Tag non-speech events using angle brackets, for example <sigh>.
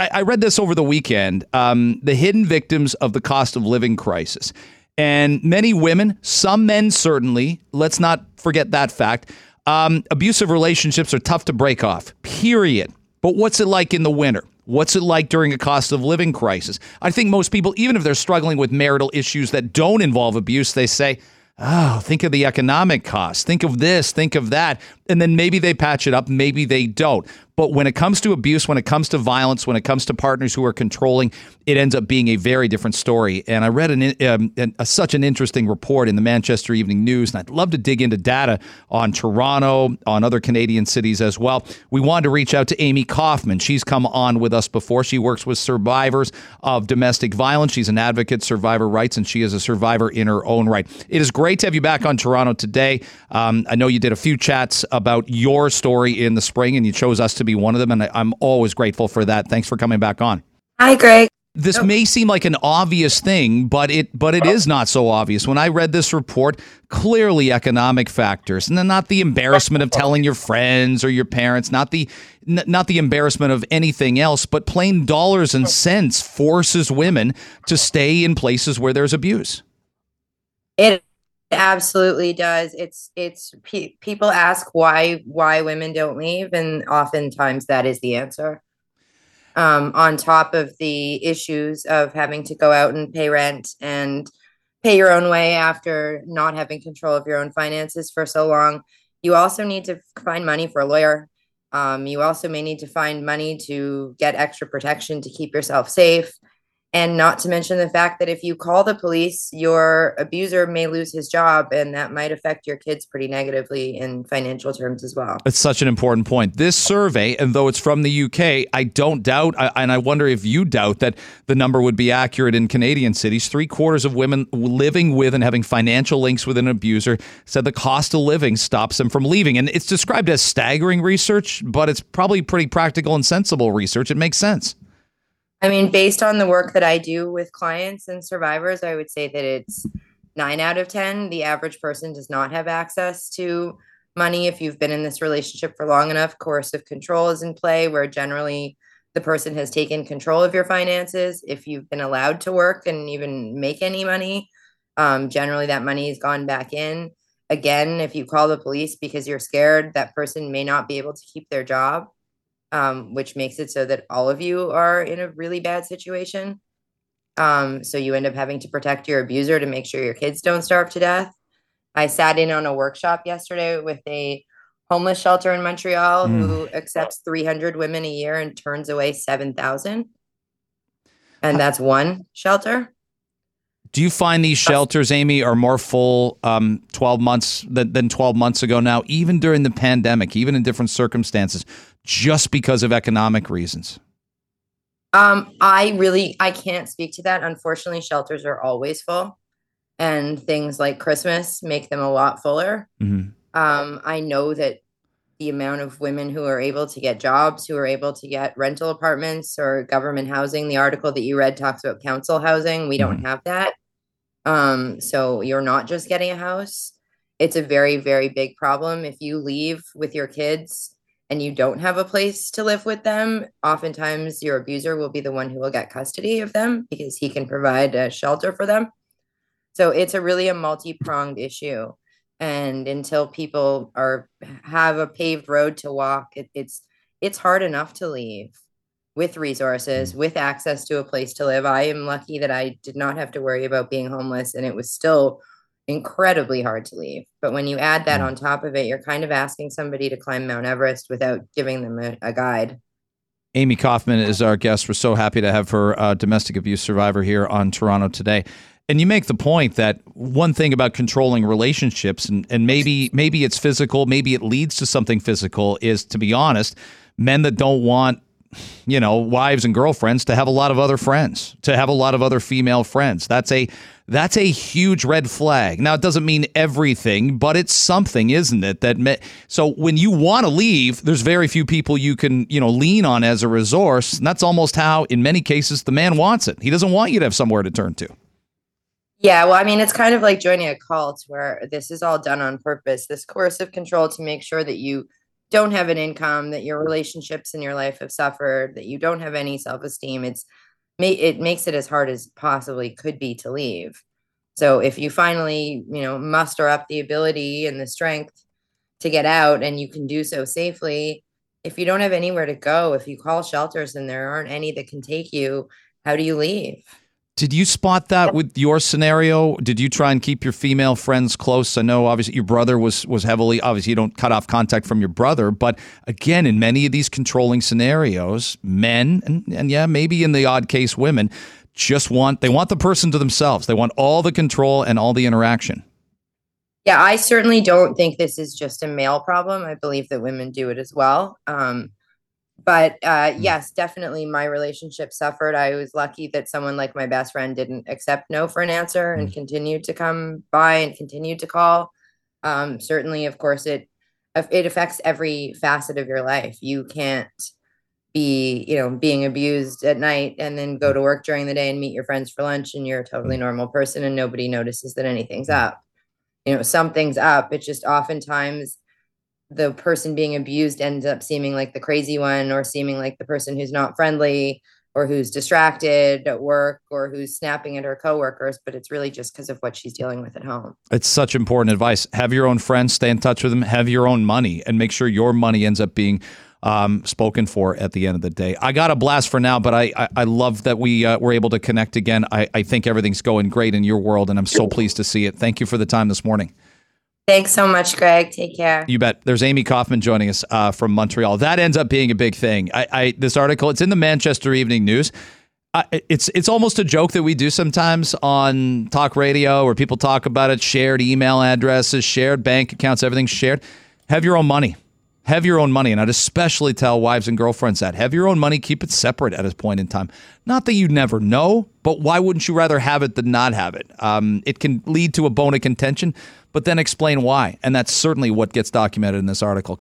I, I, read this over the weekend. Um, the hidden victims of the cost of living crisis. And many women, some men certainly, let's not forget that fact. Um, abusive relationships are tough to break off, period. But what's it like in the winter? What's it like during a cost of living crisis? I think most people, even if they're struggling with marital issues that don't involve abuse, they say, Oh, think of the economic cost. Think of this, think of that. And then maybe they patch it up, maybe they don't. But when it comes to abuse, when it comes to violence, when it comes to partners who are controlling, it ends up being a very different story. And I read an, um, an, a, such an interesting report in the Manchester Evening News, and I'd love to dig into data on Toronto, on other Canadian cities as well. We wanted to reach out to Amy Kaufman. She's come on with us before. She works with survivors of domestic violence. She's an advocate, survivor rights, and she is a survivor in her own right. It is great to have you back on Toronto today. Um, I know you did a few chats about your story in the spring, and you chose us to to be one of them, and I'm always grateful for that. Thanks for coming back on. Hi, Greg. This may seem like an obvious thing, but it but it is not so obvious. When I read this report, clearly economic factors, and then not the embarrassment of telling your friends or your parents, not the n- not the embarrassment of anything else, but plain dollars and cents forces women to stay in places where there's abuse. It absolutely does. It's it's pe- people ask why why women don't leave and oftentimes that is the answer. Um, on top of the issues of having to go out and pay rent and pay your own way after not having control of your own finances for so long you also need to find money for a lawyer. Um, you also may need to find money to get extra protection to keep yourself safe and not to mention the fact that if you call the police, your abuser may lose his job, and that might affect your kids pretty negatively in financial terms as well. It's such an important point. This survey, and though it's from the UK, I don't doubt, and I wonder if you doubt that the number would be accurate in Canadian cities. Three quarters of women living with and having financial links with an abuser said the cost of living stops them from leaving. And it's described as staggering research, but it's probably pretty practical and sensible research. It makes sense. I mean, based on the work that I do with clients and survivors, I would say that it's nine out of 10. The average person does not have access to money. If you've been in this relationship for long enough, coercive control is in play, where generally the person has taken control of your finances. If you've been allowed to work and even make any money, um, generally that money has gone back in. Again, if you call the police because you're scared, that person may not be able to keep their job um, which makes it so that all of you are in a really bad situation. Um, so you end up having to protect your abuser to make sure your kids don't starve to death. I sat in on a workshop yesterday with a homeless shelter in Montreal mm. who accepts 300 women a year and turns away 7,000. And that's one shelter. Do you find these shelters, Amy, are more full um, 12 months than, than 12 months ago now, even during the pandemic, even in different circumstances? Just because of economic reasons? Um, I really I can't speak to that. Unfortunately, shelters are always full, and things like Christmas make them a lot fuller. Mm-hmm. Um, I know that the amount of women who are able to get jobs, who are able to get rental apartments or government housing. The article that you read talks about council housing. We don't mm-hmm. have that. Um, so you're not just getting a house. It's a very, very big problem. If you leave with your kids and you don't have a place to live with them, oftentimes your abuser will be the one who will get custody of them because he can provide a shelter for them. So it's a really a multi-pronged issue. And until people are have a paved road to walk, it, it's it's hard enough to leave with resources, mm. with access to a place to live. I am lucky that I did not have to worry about being homeless and it was still incredibly hard to leave. But when you add that mm. on top of it, you're kind of asking somebody to climb Mount Everest without giving them a, a guide. Amy Kaufman is our guest. We're so happy to have her uh, domestic abuse survivor here on Toronto today. And you make the point that one thing about controlling relationships, and, and maybe maybe it's physical, maybe it leads to something physical, is to be honest, men that don't want you know, wives and girlfriends to have a lot of other friends, to have a lot of other female friends. That's a that's a huge red flag. Now it doesn't mean everything, but it's something, isn't it? That me- so when you want to leave, there's very few people you can, you know, lean on as a resource, and that's almost how in many cases the man wants it. He doesn't want you to have somewhere to turn to. Yeah, well, I mean, it's kind of like joining a cult where this is all done on purpose. This coercive control to make sure that you don't have an income, that your relationships in your life have suffered, that you don't have any self esteem, it's it makes it as hard as possibly could be to leave. So if you finally, you know, muster up the ability and the strength to get out and you can do so safely, if you don't have anywhere to go, if you call shelters and there aren't any that can take you, how do you leave? Did you spot that with your scenario? Did you try and keep your female friends close? I know obviously your brother was was heavily obviously you don't cut off contact from your brother, but again in many of these controlling scenarios, men and, and yeah, maybe in the odd case women just want they want the person to themselves. They want all the control and all the interaction. Yeah, I certainly don't think this is just a male problem. I believe that women do it as well. Um, but uh, mm. yes, definitely my relationship suffered. I was lucky that someone like my best friend didn't accept no for an answer and mm. continued to come by and continued to call. Um, certainly, of course, it it affects every facet of your life. You can't be, you know, being abused at night and then go to work during the day and meet your friends for lunch and you're a totally mm. normal person and nobody notices that anything's up. You know, something's up. It's just oftentimes the person being abused ends up seeming like the crazy one or seeming like the person who's not friendly or who's distracted at work or who's snapping at her coworkers, but it's really just because of what she's dealing with at home. It's such important advice. Have your own friends, stay in touch with them, have your own money, and make sure your money ends up being um, spoken for at the end of the day. I got a blast for now, but I, I, I love that we uh, were able to connect again. I, I think everything's going great in your world, and I'm so <laughs> pleased to see it. Thank you for the time this morning. Thanks so much, Greg. Take care. You bet. There's Amy Kaufman joining us uh, from Montreal. That ends up being a big thing. I, I this article, it's in the Manchester Evening News. Uh, it's it's almost a joke that we do sometimes on talk radio where people talk about it. Shared email addresses, shared bank accounts, everything's shared. Have your own money. Have your own money, and I'd especially tell wives and girlfriends that. Have your own money, keep it separate at a point in time. Not that you never know, but why wouldn't you rather have it than not have it? Um, it can lead to a bone of contention, but then explain why. And that's certainly what gets documented in this article.